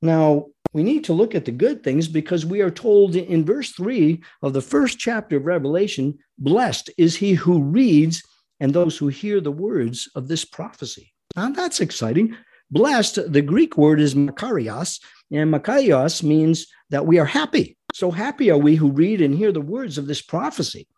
Now, we need to look at the good things because we are told in verse three of the first chapter of Revelation blessed is he who reads and those who hear the words of this prophecy. Now, that's exciting. Blessed, the Greek word is makarios, and makarios means that we are happy. So happy are we who read and hear the words of this prophecy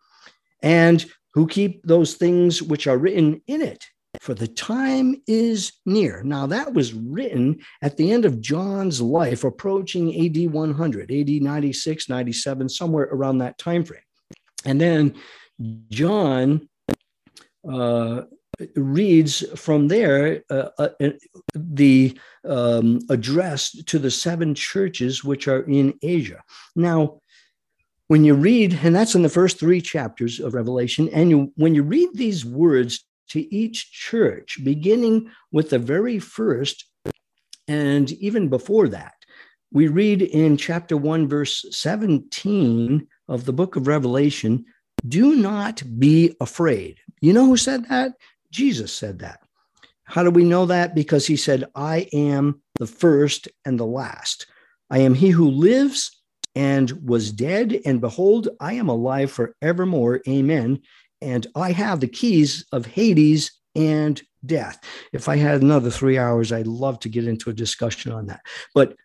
and who keep those things which are written in it. For the time is near. Now, that was written at the end of John's life, approaching AD 100, AD 96, 97, somewhere around that time frame. And then John uh, reads from there uh, uh, the um, address to the seven churches which are in Asia. Now, when you read, and that's in the first three chapters of Revelation, and you, when you read these words to each church, beginning with the very first, and even before that, we read in chapter 1, verse 17 of the book of Revelation do not be afraid. You know who said that? Jesus said that. How do we know that? Because he said, I am the first and the last. I am he who lives and was dead, and behold, I am alive forevermore. Amen. And I have the keys of Hades and death. If I had another three hours, I'd love to get into a discussion on that, but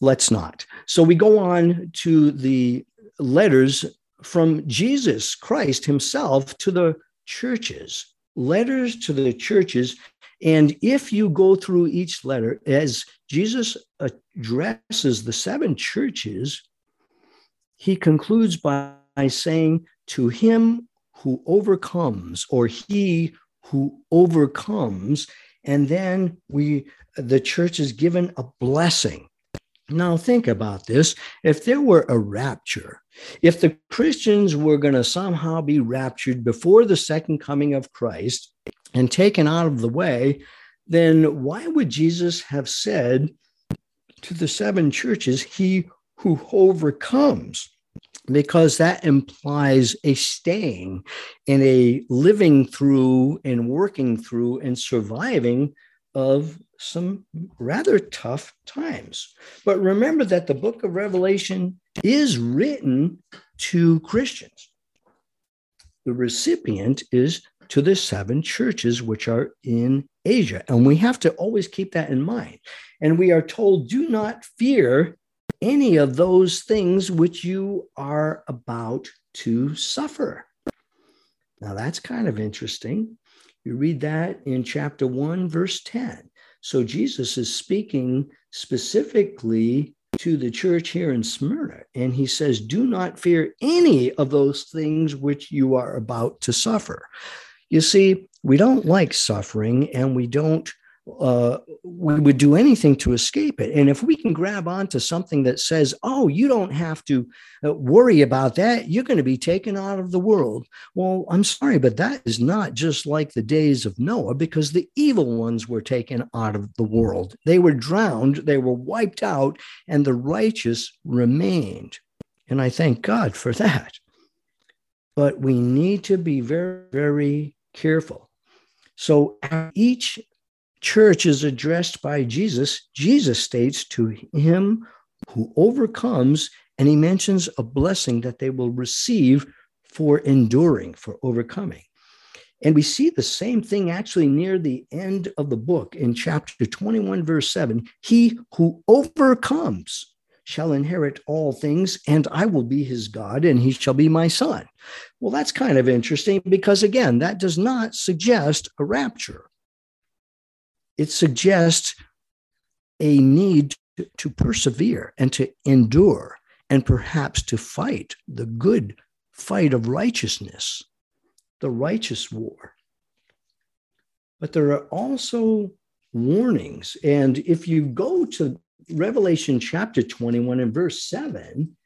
let's not. So we go on to the letters from Jesus Christ himself to the churches, letters to the churches. And if you go through each letter, as Jesus addresses the seven churches, he concludes by, saying, To him who overcomes, or he who overcomes, and then we the church is given a blessing. Now, think about this. If there were a rapture, if the Christians were going to somehow be raptured before the second coming of Christ and taken out of the way, then why would Jesus have said to the seven churches, He who overcomes? because that implies a staying and a living through and working through and surviving of some rather tough times. But remember that the book of Revelation is written to Christians. The recipient is to the seven churches which are in Asia. And we have to always keep that in mind. And we are told, do not fear any of those things which you are about to suffer. Now, that's kind of interesting. You read that in chapter 1, verse 10. So Jesus is speaking specifically to the church here in Smyrna, and he says, Do not fear any of those things which you are about to suffer. You see, we don't like suffering and we don't uh, we would do anything to escape it. And if we can grab onto something that says, oh, you don't have to uh, worry about that, you're going to be taken out of the world. Well, I'm sorry, but that is not just like the days of Noah because the evil ones were taken out of the world. They were drowned, they were wiped out, and the righteous remained. And I thank God for that. But we need to be very, very careful. So each church is addressed by Jesus, Jesus states to him who overcomes, and he mentions a blessing that they will receive for enduring, for overcoming. And we see the same thing actually near the end of the book in chapter 21, verse 7. He who overcomes shall inherit all things, and I will be his God, and he shall be my son. Well, that's kind of interesting because, again, that does not suggest a rapture it suggests a need to, persevere and to endure and perhaps to fight the good fight of righteousness, the righteous war. But there are also warnings. And if you go to Revelation chapter 21 and verse 7,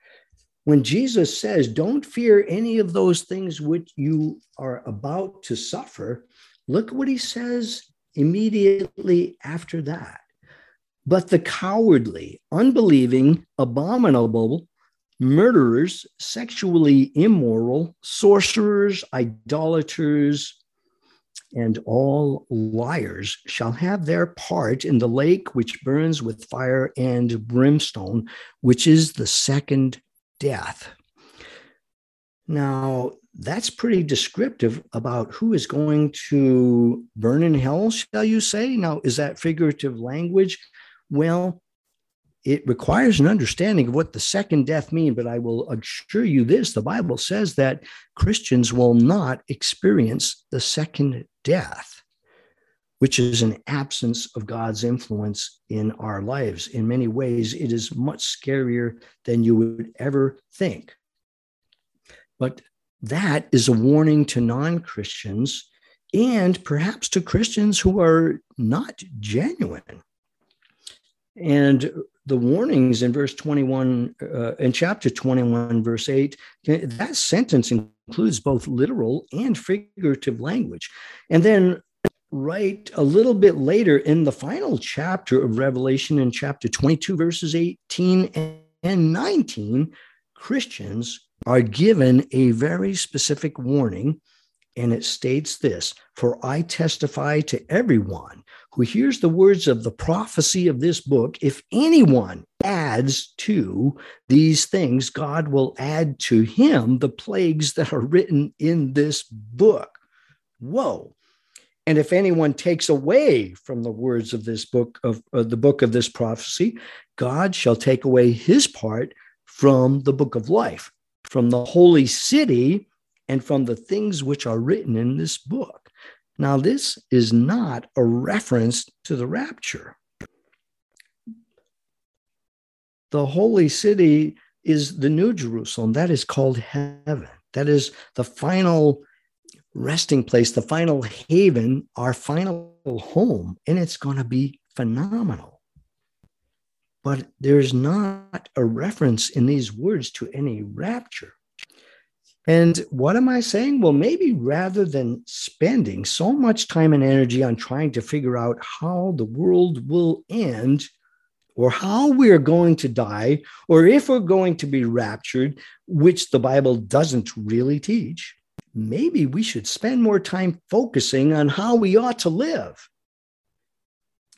when Jesus says, Don't fear any of those things which you are about to suffer, look what he says immediately after that. But the cowardly, unbelieving, abominable, murderers, sexually immoral, sorcerers, idolaters, and all liars shall have their part in the lake which burns with fire and brimstone, which is the second death. Now, that's pretty descriptive about who is going to burn in hell, shall you say? Now, is that figurative language? Well, it requires an understanding of what the second death mean but i will assure you this the bible says that christians will not experience the second death which is an absence of god's influence in our lives in many ways it is much scarier than you would ever think but that is a warning to non Christians and perhaps to Christians who are not genuine. And the warnings in verse 21, uh, in chapter 21, verse 8, that sentence includes both literal and figurative language. And then, right a little bit later in the final chapter of Revelation, in chapter 22, verses 18 and 19, Christians are given a very specific warning, and it states this For I testify to everyone who hears the words of the prophecy of this book, if anyone adds to these things, God will add to him the plagues that are written in this book. Whoa. And if anyone takes away from the words of this book of, of the book of this prophecy, God shall take away his part from the book of life from the holy city and from the things which are written in this book. Now, this is not a reference to the rapture. The holy city is the New Jerusalem. That is called heaven. That is the final resting place, the final haven, our final home. And it's going to be phenomenal but there's not a reference in these words to any rapture. And what am I saying? Well, maybe rather than spending so much time and energy on trying to figure out how the world will end, or how we're going to die, or if we're going to be raptured, which the Bible doesn't really teach, maybe we should spend more time focusing on how we ought to live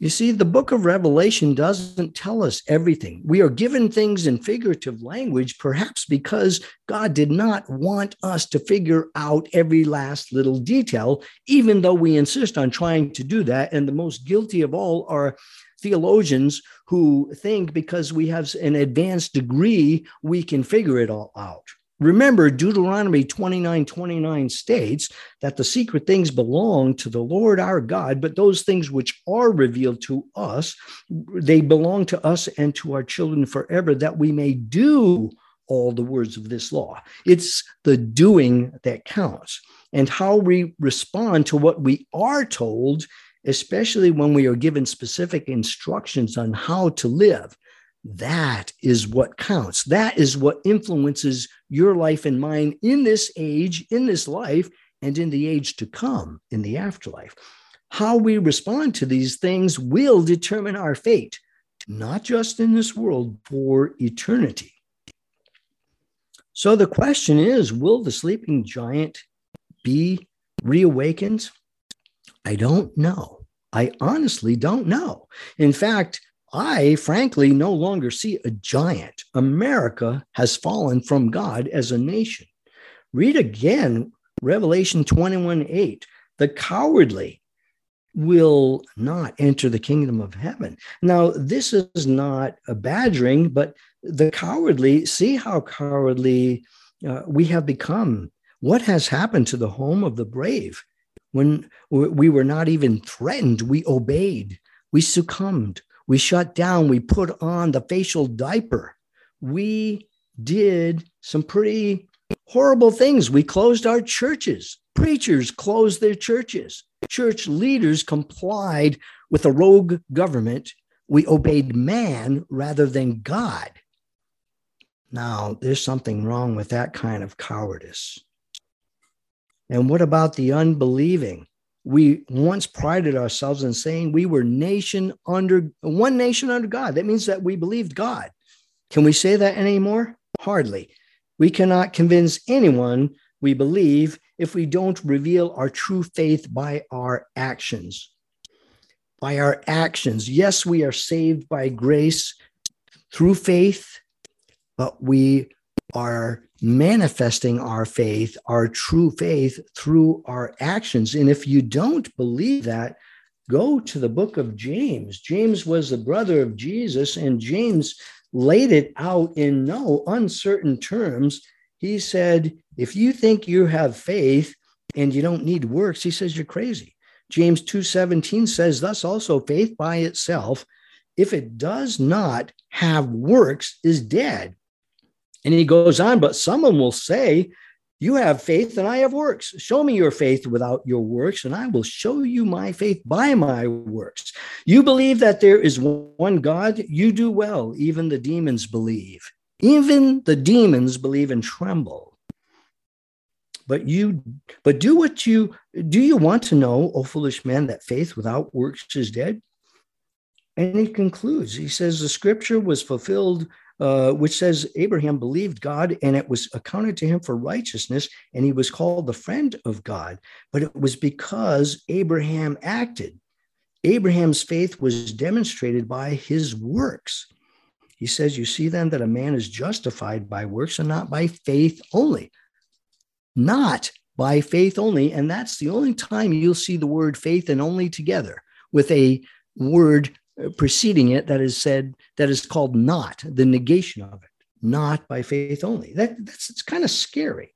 You see, the book of Revelation doesn't tell us everything. We are given things in figurative language, perhaps because God did not want us to figure out every last little detail, even though we insist on trying to do that. And the most guilty of all are theologians who think because we have an advanced degree, we can figure it all out. Remember, Deuteronomy 29 29 states that the secret things belong to the Lord our God, but those things which are revealed to us, they belong to us and to our children forever, that we may do all the words of this law. It's the doing that counts. And how we respond to what we are told, especially when we are given specific instructions on how to live, that is what counts. That is what influences your life and mine in this age, in this life, and in the age to come, in the afterlife. How we respond to these things will determine our fate, not just in this world, for eternity. So the question is will the sleeping giant be reawakened? I don't know. I honestly don't know. In fact, I frankly no longer see a giant. America has fallen from God as a nation. Read again Revelation 21 8. The cowardly will not enter the kingdom of heaven. Now, this is not a badgering, but the cowardly, see how cowardly uh, we have become. What has happened to the home of the brave? When we were not even threatened, we obeyed, we succumbed, we shut down, we put on the facial diaper. We did some pretty horrible things. We closed our churches. Preachers closed their churches. Church leaders complied with a rogue government. We obeyed man rather than God. Now, there's something wrong with that kind of cowardice. And what about the unbelieving? We once prided ourselves in saying we were nation under one nation under God. That means that we believed God. Can we say that anymore? Hardly. We cannot convince anyone we believe if we don't reveal our true faith by our actions. By our actions. Yes, we are saved by grace through faith, but we are manifesting our faith, our true faith, through our actions. And if you don't believe that, go to the book of James. James was the brother of Jesus, and James laid it out in no uncertain terms. He said, If you think you have faith and you don't need works, he says you're crazy. James 2:17 says, Thus also faith by itself, if it does not have works, is dead. And he goes on, but someone will say, You have faith and I have works. Show me your faith without your works, and I will show you my faith by my works. You believe that there is one God, you do well. Even the demons believe. Even the demons believe and tremble. But you, but do what you do. You want to know, O foolish man, that faith without works is dead? And he concludes. He says the scripture was fulfilled uh, which says Abraham believed God and it was accounted to him for righteousness, and he was called the friend of God. But it was because Abraham acted. Abraham's faith was demonstrated by his works. He says, You see then that a man is justified by works and not by faith only. Not by faith only. And that's the only time you'll see the word faith and only together with a word preceding it that is said that is called not the negation of it. Not by faith only. That that's it's kind of scary.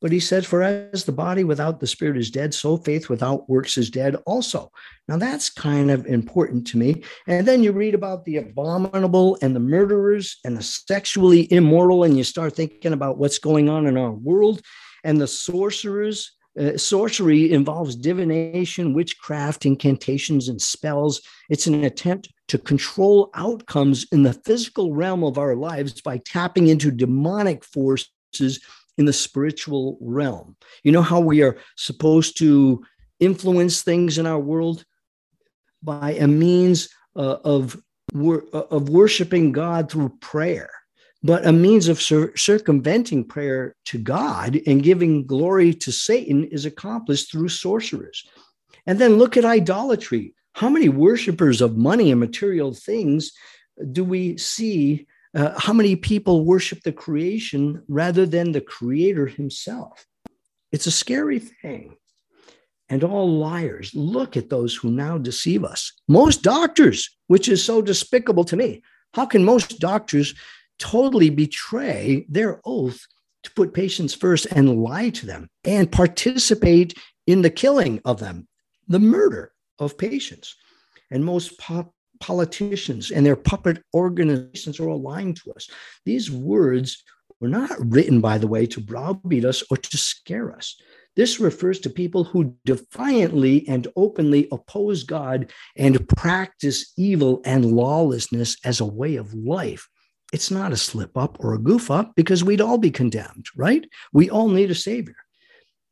But he says for as the body without the spirit is dead so faith without works is dead also. Now that's kind of important to me. And then you read about the abominable and the murderers and the sexually immoral and you start thinking about what's going on in our world and the sorcerers uh, sorcery involves divination, witchcraft, incantations, and spells. It's an attempt to control outcomes in the physical realm of our lives by tapping into demonic forces in the spiritual realm. You know how we are supposed to influence things in our world? By a means uh, of, wor- of worshiping God through prayer but a means of cir- circumventing prayer to God and giving glory to Satan is accomplished through sorcerers. And then look at idolatry. How many worshipers of money and material things do we see? Uh, how many people worship the creation rather than the creator himself? It's a scary thing. And all liars, look at those who now deceive us. Most doctors, which is so despicable to me. How can most doctors totally betray their oath to put patients first and lie to them and participate in the killing of them, the murder of patients? And most pop- politicians and their puppet organizations are lying to us. These words were not written, by the way, to browbeat us or to scare us. This refers to people who defiantly and openly oppose God and practice evil and lawlessness as a way of life. It's not a slip up or a goof up because we'd all be condemned, right? We all need a savior.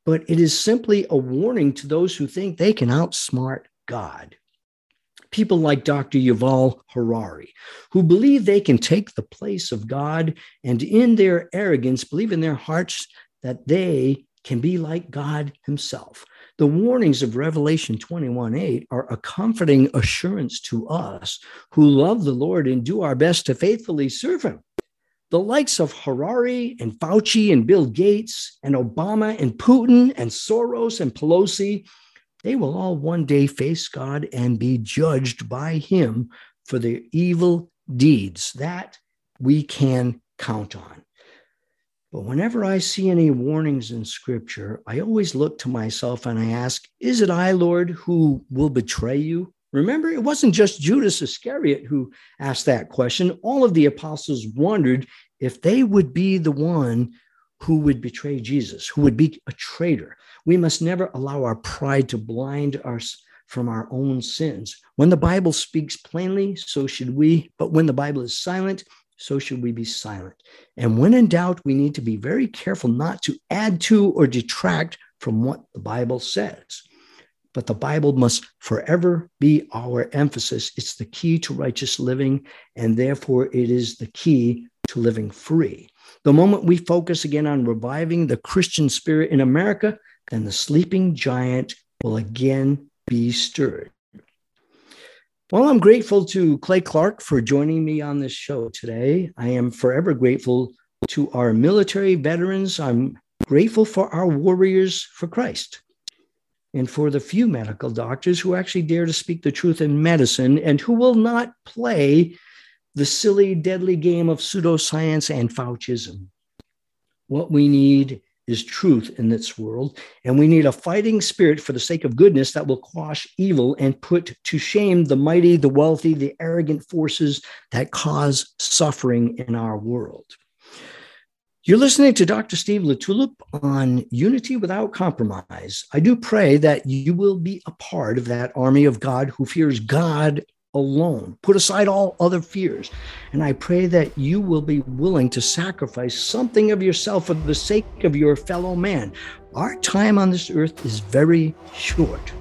But it is simply a warning to those who think they can outsmart God. People like Dr. Yuval Harari, who believe they can take the place of God and in their arrogance believe in their hearts that they can be like God Himself. The warnings of Revelation 21 8 are a comforting assurance to us who love the Lord and do our best to faithfully serve Him. The likes of Harari and Fauci and Bill Gates and Obama and Putin and Soros and Pelosi, they will all one day face God and be judged by Him for their evil deeds. That we can count on. But whenever I see any warnings in scripture, I always look to myself and I ask, Is it I, Lord, who will betray you? Remember, it wasn't just Judas Iscariot who asked that question. All of the apostles wondered if they would be the one who would betray Jesus, who would be a traitor. We must never allow our pride to blind us from our own sins. When the Bible speaks plainly, so should we. But when the Bible is silent, so should we be silent. And when in doubt, we need to be very careful not to add to or detract from what the Bible says. But the Bible must forever be our emphasis. It's the key to righteous living, and therefore it is the key to living free. The moment we focus again on reviving the Christian spirit in America, then the sleeping giant will again be stirred. Well, I'm grateful to Clay Clark for joining me on this show today. I am forever grateful to our military veterans. I'm grateful for our warriors for Christ and for the few medical doctors who actually dare to speak the truth in medicine and who will not play the silly, deadly game of pseudoscience and Faucism. What we need is truth in this world. And we need a fighting spirit for the sake of goodness that will quash evil and put to shame the mighty, the wealthy, the arrogant forces that cause suffering in our world. You're listening to Dr. Steve LaTulippe on Unity Without Compromise. I do pray that you will be a part of that army of God who fears God alone. Put aside all other fears. And I pray that you will be willing to sacrifice something of yourself for the sake of your fellow man. Our time on this earth is very short.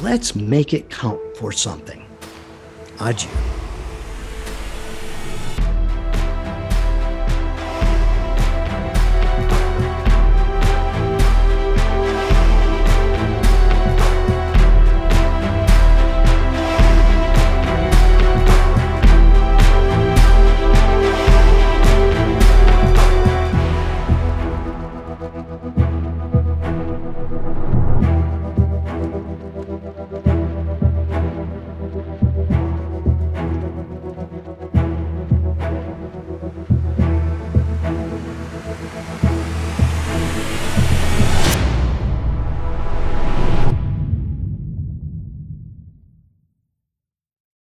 Let's make it count for something. Adieu.